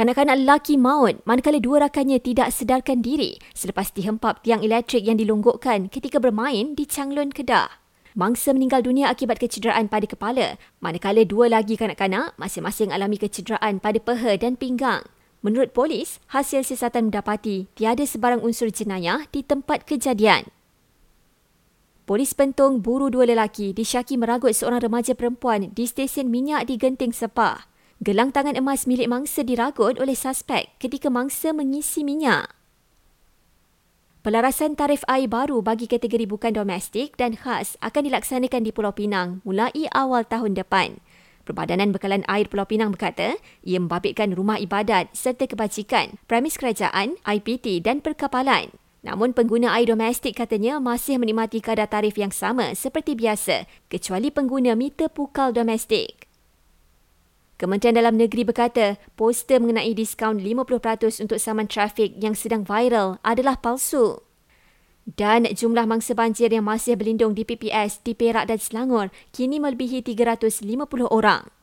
Kanak-kanak lelaki maut manakala dua rakannya tidak sedarkan diri selepas dihempap tiang elektrik yang dilonggokkan ketika bermain di Changlun, Kedah. Mangsa meninggal dunia akibat kecederaan pada kepala, manakala dua lagi kanak-kanak masing-masing alami kecederaan pada peha dan pinggang. Menurut polis, hasil siasatan mendapati tiada sebarang unsur jenayah di tempat kejadian. Polis pentung buru dua lelaki disyaki meragut seorang remaja perempuan di stesen minyak di Genting Sepah. Gelang tangan emas milik mangsa diragut oleh suspek ketika mangsa mengisi minyak. Pelarasan tarif air baru bagi kategori bukan domestik dan khas akan dilaksanakan di Pulau Pinang mulai awal tahun depan. Perbadanan Bekalan Air Pulau Pinang berkata, ia membabitkan rumah ibadat serta kebajikan, premis kerajaan, IPT dan perkapalan. Namun pengguna air domestik katanya masih menikmati kadar tarif yang sama seperti biasa kecuali pengguna meter pukal domestik. Kementerian Dalam Negeri berkata, poster mengenai diskaun 50% untuk saman trafik yang sedang viral adalah palsu. Dan jumlah mangsa banjir yang masih berlindung di PPS di Perak dan Selangor kini melebihi 350 orang.